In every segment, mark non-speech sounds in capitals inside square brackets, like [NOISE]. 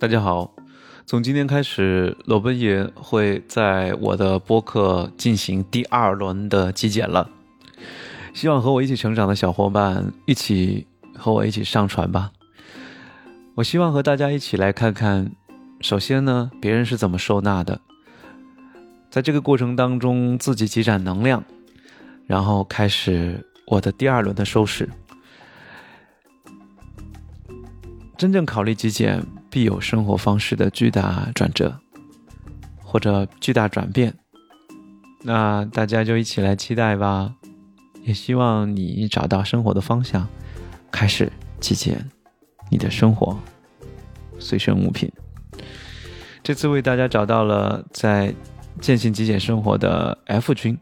大家好，从今天开始，罗奔爷会在我的播客进行第二轮的极简了。希望和我一起成长的小伙伴一起和我一起上传吧。我希望和大家一起来看看，首先呢，别人是怎么收纳的，在这个过程当中自己积攒能量，然后开始我的第二轮的收拾。真正考虑极简，必有生活方式的巨大转折，或者巨大转变。那大家就一起来期待吧，也希望你找到生活的方向，开始极简你的生活随身物品。这次为大家找到了在践行极简生活的 F 君，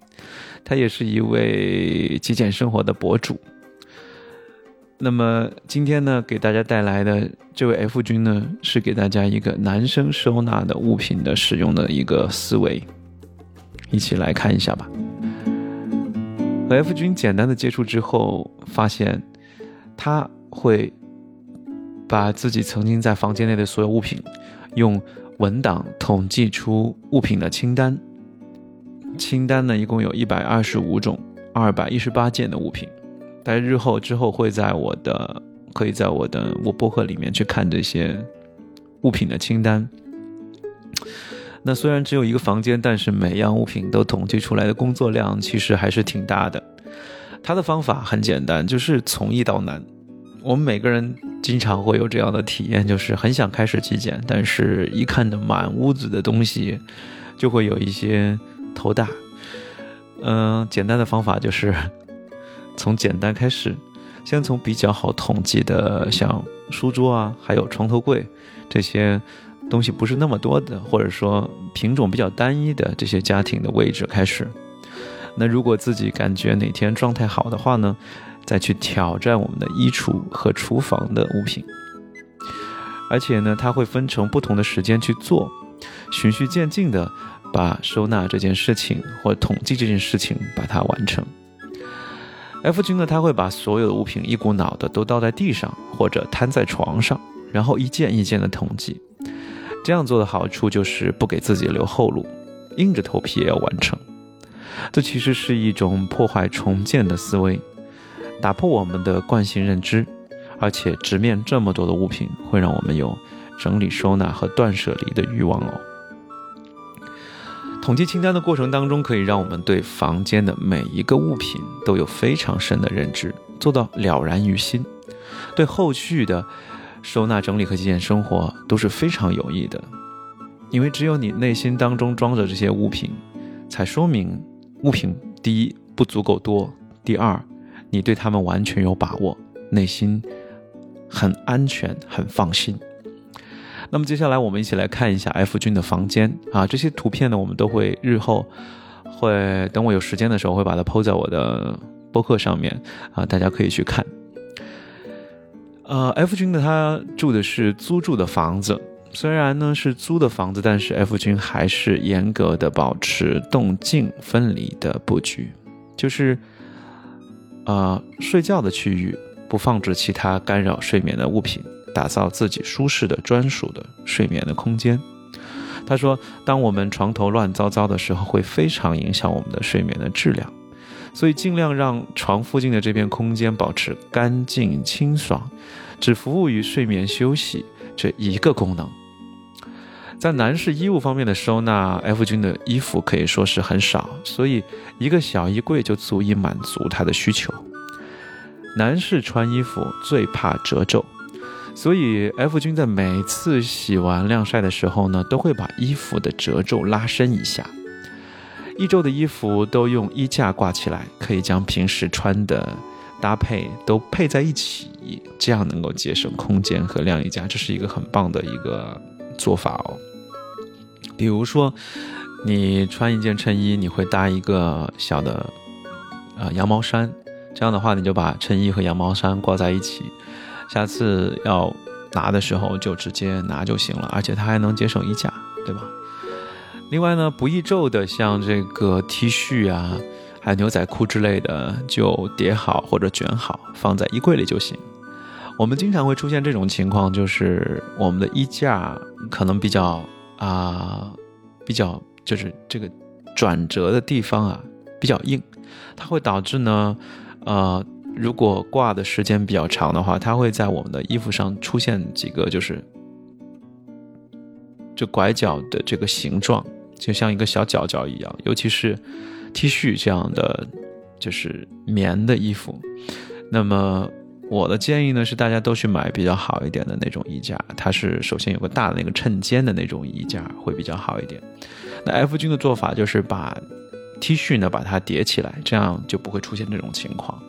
他也是一位极简生活的博主。那么今天呢，给大家带来的这位 F 君呢，是给大家一个男生收纳的物品的使用的一个思维，一起来看一下吧。和 F 君简单的接触之后，发现他会把自己曾经在房间内的所有物品用文档统计出物品的清单，清单呢一共有一百二十五种，二百一十八件的物品。在日后之后，会在我的可以在我的我博客里面去看这些物品的清单。那虽然只有一个房间，但是每样物品都统计出来的工作量其实还是挺大的。他的方法很简单，就是从易到难。我们每个人经常会有这样的体验，就是很想开始极简，但是一看着满屋子的东西，就会有一些头大。嗯，简单的方法就是。从简单开始，先从比较好统计的，像书桌啊，还有床头柜这些东西不是那么多的，或者说品种比较单一的这些家庭的位置开始。那如果自己感觉哪天状态好的话呢，再去挑战我们的衣橱和厨房的物品。而且呢，它会分成不同的时间去做，循序渐进的把收纳这件事情或统计这件事情把它完成。F 君呢，他会把所有的物品一股脑的都倒在地上，或者摊在床上，然后一件一件的统计。这样做的好处就是不给自己留后路，硬着头皮也要完成。这其实是一种破坏重建的思维，打破我们的惯性认知，而且直面这么多的物品，会让我们有整理收纳和断舍离的欲望哦。统计清单的过程当中，可以让我们对房间的每一个物品都有非常深的认知，做到了然于心，对后续的收纳整理和极简生活都是非常有益的。因为只有你内心当中装着这些物品，才说明物品第一不足够多，第二你对他们完全有把握，内心很安全、很放心。那么接下来我们一起来看一下 F 君的房间啊，这些图片呢，我们都会日后会等我有时间的时候会把它抛在我的博客上面啊，大家可以去看。呃，F 君呢，他住的是租住的房子，虽然呢是租的房子，但是 F 君还是严格的保持动静分离的布局，就是呃睡觉的区域不放置其他干扰睡眠的物品。打造自己舒适的专属的睡眠的空间。他说：“当我们床头乱糟糟的时候，会非常影响我们的睡眠的质量，所以尽量让床附近的这片空间保持干净清爽，只服务于睡眠休息这一个功能。”在男士衣物方面的收纳，F 君的衣服可以说是很少，所以一个小衣柜就足以满足他的需求。男士穿衣服最怕褶皱。所以，F 君在每次洗完晾晒的时候呢，都会把衣服的褶皱拉伸一下。一周的衣服都用衣架挂起来，可以将平时穿的搭配都配在一起，这样能够节省空间和晾衣架，这是一个很棒的一个做法哦。比如说，你穿一件衬衣，你会搭一个小的呃羊毛衫，这样的话，你就把衬衣和羊毛衫挂在一起。下次要拿的时候就直接拿就行了，而且它还能节省衣架，对吧？另外呢，不易皱的像这个 T 恤啊，还有牛仔裤之类的，就叠好或者卷好放在衣柜里就行。我们经常会出现这种情况，就是我们的衣架可能比较啊，比较就是这个转折的地方啊比较硬，它会导致呢，呃，如果挂的时间比较长的话，它会在我们的衣服上出现几个就是这拐角的这个形状，就像一个小角角一样，尤其是 T 恤这样的就是棉的衣服，那么。我的建议呢是，大家都去买比较好一点的那种衣架，它是首先有个大的那个衬肩的那种衣架会比较好一点。那 F 君的做法就是把 T 恤呢把它叠起来，这样就不会出现这种情况。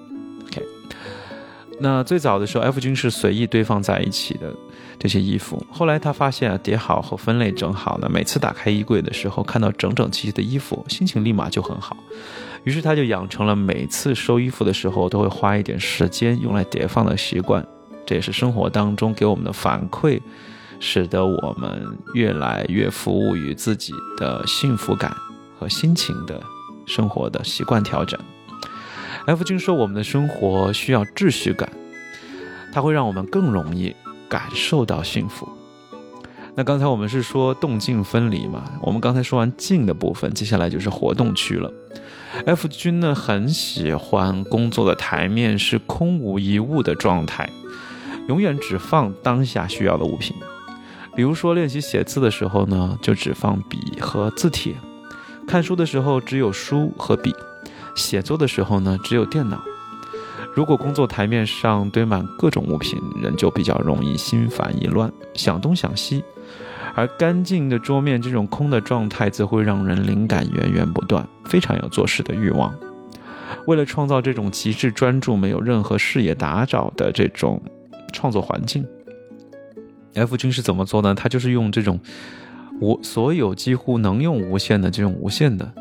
那最早的时候 F 君是随意堆放在一起的这些衣服，后来他发现啊叠好和分类整好呢，每次打开衣柜的时候看到整整齐齐的衣服，心情立马就很好。于是他就养成了每次收衣服的时候都会花一点时间用来叠放的习惯，这也是生活当中给我们的反馈，使得我们越来越服务于自己的幸福感和心情的生活的习惯调整。F 君说，我们的生活需要秩序感，它会让我们更容易感受到幸福。那刚才我们是说动静分离嘛？我们刚才说完静的部分，接下来就是活动区了。F 君呢很喜欢工作的台面是空无一物的状态，永远只放当下需要的物品。比如说练习写字的时候呢，就只放笔和字帖；看书的时候只有书和笔；写作的时候呢，只有电脑。如果工作台面上堆满各种物品，人就比较容易心烦意乱，想东想西。而干净的桌面，这种空的状态，则会让人灵感源源不断，非常有做事的欲望。为了创造这种极致专注、没有任何视野打扰的这种创作环境，F 君是怎么做呢？他就是用这种无所有几乎能用无线的这种无线的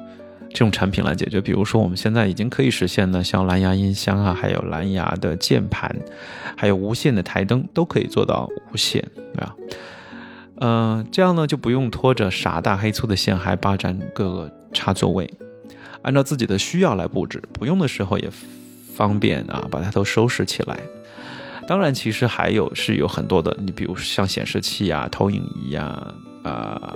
这种产品来解决。比如说，我们现在已经可以实现的，像蓝牙音箱啊，还有蓝牙的键盘，还有无线的台灯，都可以做到无线，对吧？嗯，这样呢就不用拖着傻大黑粗的线，还霸占各个插座位，按照自己的需要来布置，不用的时候也方便啊，把它都收拾起来。当然，其实还有是有很多的，你比如像显示器啊、投影仪啊、啊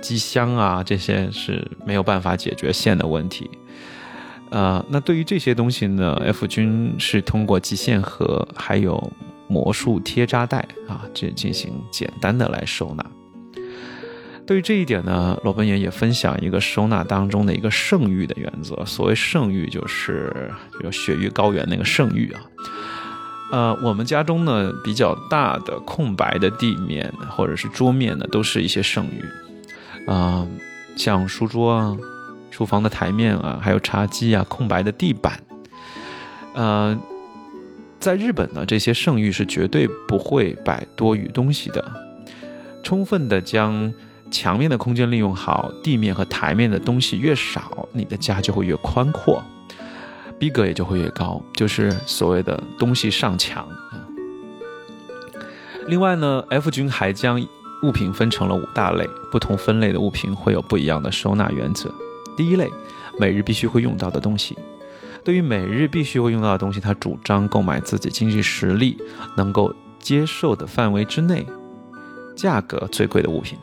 机箱啊，这些是没有办法解决线的问题。呃，那对于这些东西呢，F 君是通过极限盒还有。魔术贴扎带啊，这进行简单的来收纳。对于这一点呢，罗本爷也分享一个收纳当中的一个圣域的原则。所谓圣域，就是就雪域高原那个圣域啊。呃，我们家中呢比较大的空白的地面或者是桌面呢，都是一些圣域啊，像书桌啊、厨房的台面啊，还有茶几啊、空白的地板，呃。在日本呢，这些圣域是绝对不会摆多余东西的，充分的将墙面的空间利用好，地面和台面的东西越少，你的家就会越宽阔，逼格也就会越高，就是所谓的东西上墙。另外呢，F 君还将物品分成了五大类，不同分类的物品会有不一样的收纳原则。第一类，每日必须会用到的东西。对于每日必须会用到的东西，他主张购买自己经济实力能够接受的范围之内，价格最贵的物品。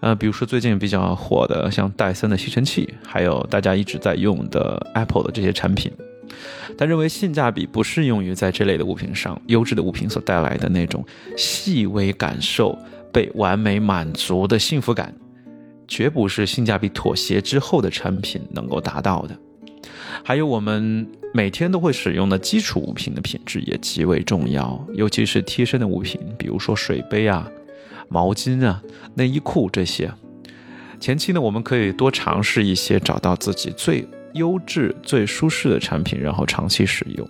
呃，比如说最近比较火的，像戴森的吸尘器，还有大家一直在用的 Apple 的这些产品。他认为性价比不适用于在这类的物品上，优质的物品所带来的那种细微感受被完美满足的幸福感，绝不是性价比妥协之后的产品能够达到的。还有我们每天都会使用的基础物品的品质也极为重要，尤其是贴身的物品，比如说水杯啊、毛巾啊、内衣裤这些。前期呢，我们可以多尝试一些，找到自己最优质、最舒适的产品，然后长期使用。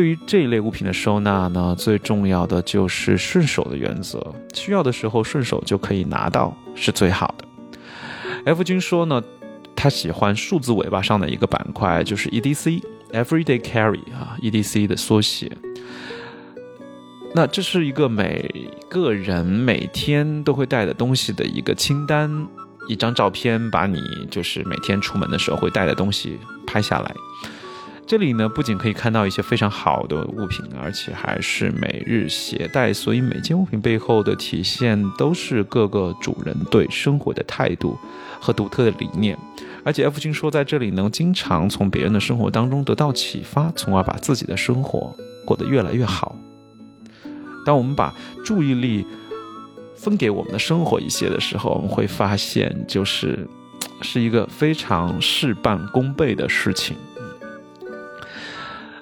对于这一类物品的收纳呢，最重要的就是顺手的原则，需要的时候顺手就可以拿到，是最好的。F 君说呢。他喜欢数字尾巴上的一个板块，就是 EDC（Everyday Carry） 啊，EDC 的缩写。那这是一个每个人每天都会带的东西的一个清单，一张照片，把你就是每天出门的时候会带的东西拍下来。这里呢，不仅可以看到一些非常好的物品，而且还是每日携带，所以每件物品背后的体现都是各个主人对生活的态度和独特的理念。而且 F 君说，在这里能经常从别人的生活当中得到启发，从而把自己的生活过得越来越好。当我们把注意力分给我们的生活一些的时候，我们会发现，就是 [TSK] 是一个非常事半功倍的事情。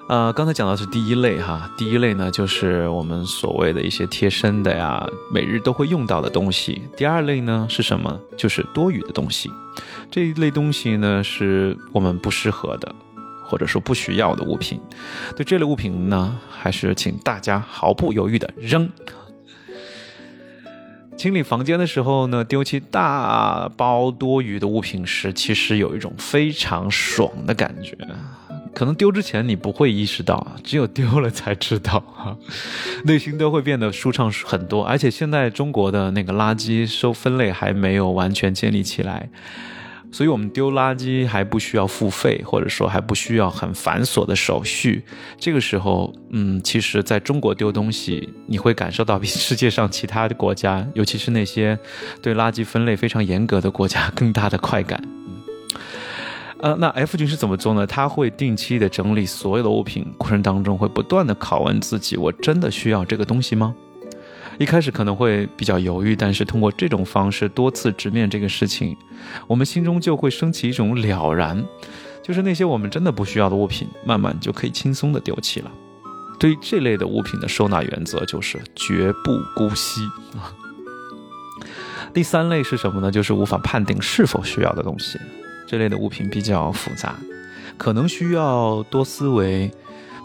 呃，刚才讲到是第一类哈，第一类呢就是我们所谓的一些贴身的呀，每日都会用到的东西。第二类呢是什么？就是多余的东西。这一类东西呢是我们不适合的，或者说不需要的物品。对这类物品呢，还是请大家毫不犹豫的扔。清理房间的时候呢，丢弃大包多余的物品时，其实有一种非常爽的感觉。可能丢之前你不会意识到，只有丢了才知道哈，[LAUGHS] 内心都会变得舒畅很多。而且现在中国的那个垃圾收分类还没有完全建立起来，所以我们丢垃圾还不需要付费，或者说还不需要很繁琐的手续。这个时候，嗯，其实在中国丢东西，你会感受到比世界上其他的国家，尤其是那些对垃圾分类非常严格的国家更大的快感。呃，那 F 君是怎么做呢？他会定期的整理所有的物品，过程当中会不断的拷问自己：我真的需要这个东西吗？一开始可能会比较犹豫，但是通过这种方式多次直面这个事情，我们心中就会升起一种了然，就是那些我们真的不需要的物品，慢慢就可以轻松的丢弃了。对于这类的物品的收纳原则就是绝不姑息啊。[LAUGHS] 第三类是什么呢？就是无法判定是否需要的东西。这类的物品比较复杂，可能需要多思维、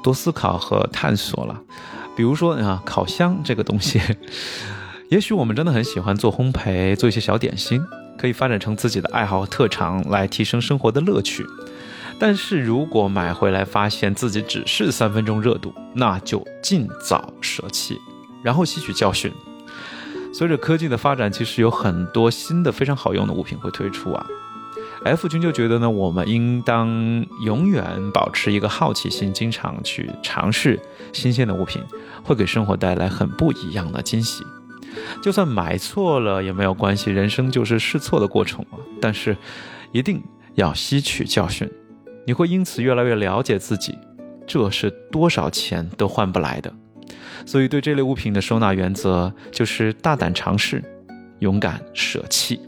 多思考和探索了。比如说啊，烤箱这个东西，[LAUGHS] 也许我们真的很喜欢做烘焙，做一些小点心，可以发展成自己的爱好和特长，来提升生活的乐趣。但是如果买回来发现自己只是三分钟热度，那就尽早舍弃，然后吸取教训。随着科技的发展，其实有很多新的非常好用的物品会推出啊。F 君就觉得呢，我们应当永远保持一个好奇心，经常去尝试新鲜的物品，会给生活带来很不一样的惊喜。就算买错了也没有关系，人生就是试错的过程嘛。但是，一定要吸取教训，你会因此越来越了解自己，这是多少钱都换不来的。所以，对这类物品的收纳原则就是大胆尝试，勇敢舍弃。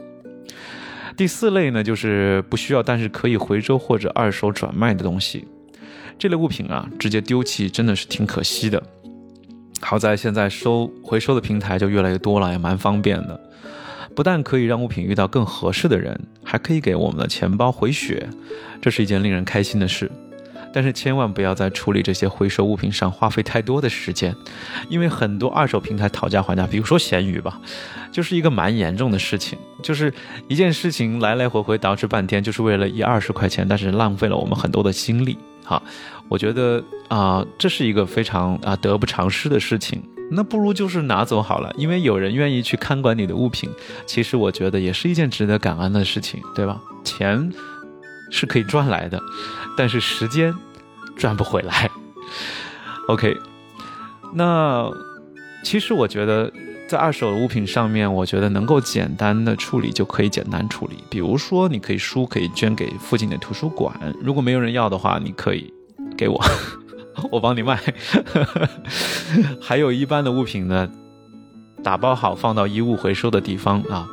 第四类呢，就是不需要但是可以回收或者二手转卖的东西。这类物品啊，直接丢弃真的是挺可惜的。好在现在收回收的平台就越来越多了，也蛮方便的。不但可以让物品遇到更合适的人，还可以给我们的钱包回血，这是一件令人开心的事。但是千万不要在处理这些回收物品上花费太多的时间，因为很多二手平台讨价还价，比如说闲鱼吧，就是一个蛮严重的事情，就是一件事情来来回回捯饬半天，就是为了一二十块钱，但是浪费了我们很多的心力。哈，我觉得啊，这是一个非常啊得不偿失的事情。那不如就是拿走好了，因为有人愿意去看管你的物品，其实我觉得也是一件值得感恩的事情，对吧？钱是可以赚来的，但是时间。赚不回来。OK，那其实我觉得在二手物品上面，我觉得能够简单的处理就可以简单处理。比如说，你可以书可以捐给附近的图书馆，如果没有人要的话，你可以给我，[LAUGHS] 我帮你卖。[LAUGHS] 还有一般的物品呢，打包好放到衣物回收的地方啊。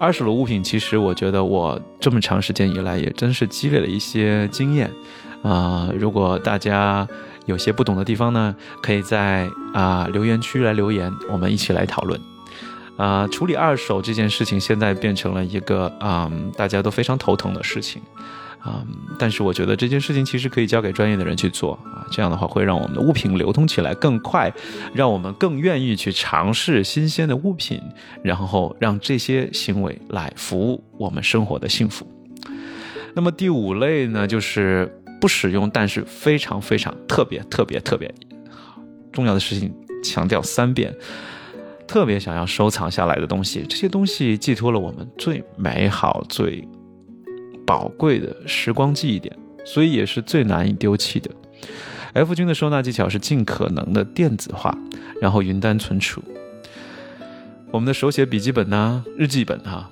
二手的物品，其实我觉得我这么长时间以来也真是积累了一些经验。啊，如果大家有些不懂的地方呢，可以在啊留言区来留言，我们一起来讨论。啊，处理二手这件事情现在变成了一个啊大家都非常头疼的事情，啊，但是我觉得这件事情其实可以交给专业的人去做啊，这样的话会让我们的物品流通起来更快，让我们更愿意去尝试新鲜的物品，然后让这些行为来服务我们生活的幸福。那么第五类呢，就是。不使用，但是非常非常特别特别特别重要的事情，强调三遍。特别想要收藏下来的东西，这些东西寄托了我们最美好、最宝贵的时光记忆点，所以也是最难以丢弃的。F 君的收纳技巧是尽可能的电子化，然后云端存储。我们的手写笔记本呐、日记本哈、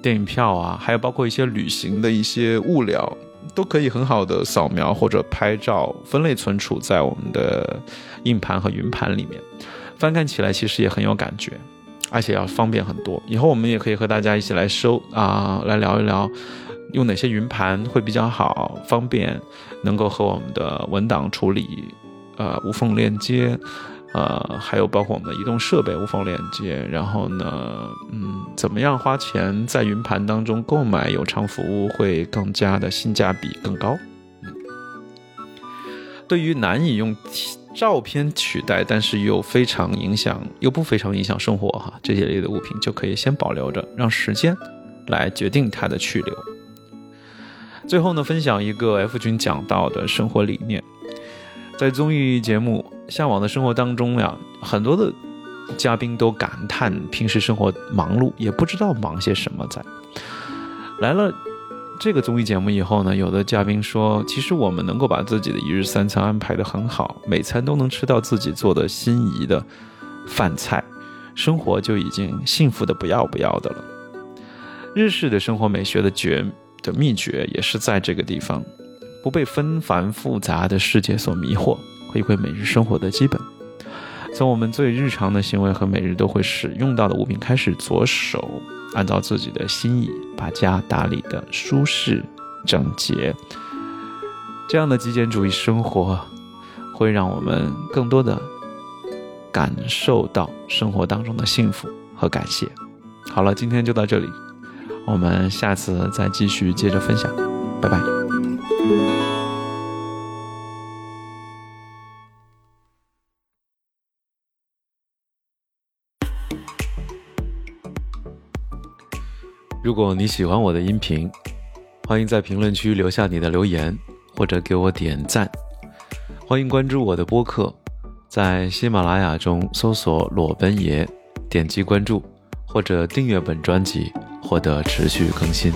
电影票啊，还有包括一些旅行的一些物料，都可以很好的扫描或者拍照，分类存储在我们的硬盘和云盘里面。翻看起来其实也很有感觉，而且要方便很多。以后我们也可以和大家一起来收啊，来聊一聊。用哪些云盘会比较好，方便能够和我们的文档处理，呃，无缝链接，呃，还有包括我们的移动设备无缝链接。然后呢，嗯，怎么样花钱在云盘当中购买有偿服务会更加的性价比更高？对于难以用照片取代，但是又非常影响又不非常影响生活哈这些类的物品，就可以先保留着，让时间来决定它的去留。最后呢，分享一个 F 君讲到的生活理念。在综艺节目《向往的生活》当中呀，很多的嘉宾都感叹平时生活忙碌，也不知道忙些什么。在来了这个综艺节目以后呢，有的嘉宾说，其实我们能够把自己的一日三餐安排得很好，每餐都能吃到自己做的心仪的饭菜，生活就已经幸福的不要不要的了。日式的生活美学的绝。的秘诀也是在这个地方，不被纷繁复杂的世界所迷惑，回归每日生活的基本。从我们最日常的行为和每日都会使用到的物品开始着手，按照自己的心意把家打理的舒适整洁。这样的极简主义生活，会让我们更多的感受到生活当中的幸福和感谢。好了，今天就到这里。我们下次再继续接着分享，拜拜。如果你喜欢我的音频，欢迎在评论区留下你的留言，或者给我点赞。欢迎关注我的播客，在喜马拉雅中搜索“裸奔爷”，点击关注或者订阅本专辑。获得持续更新。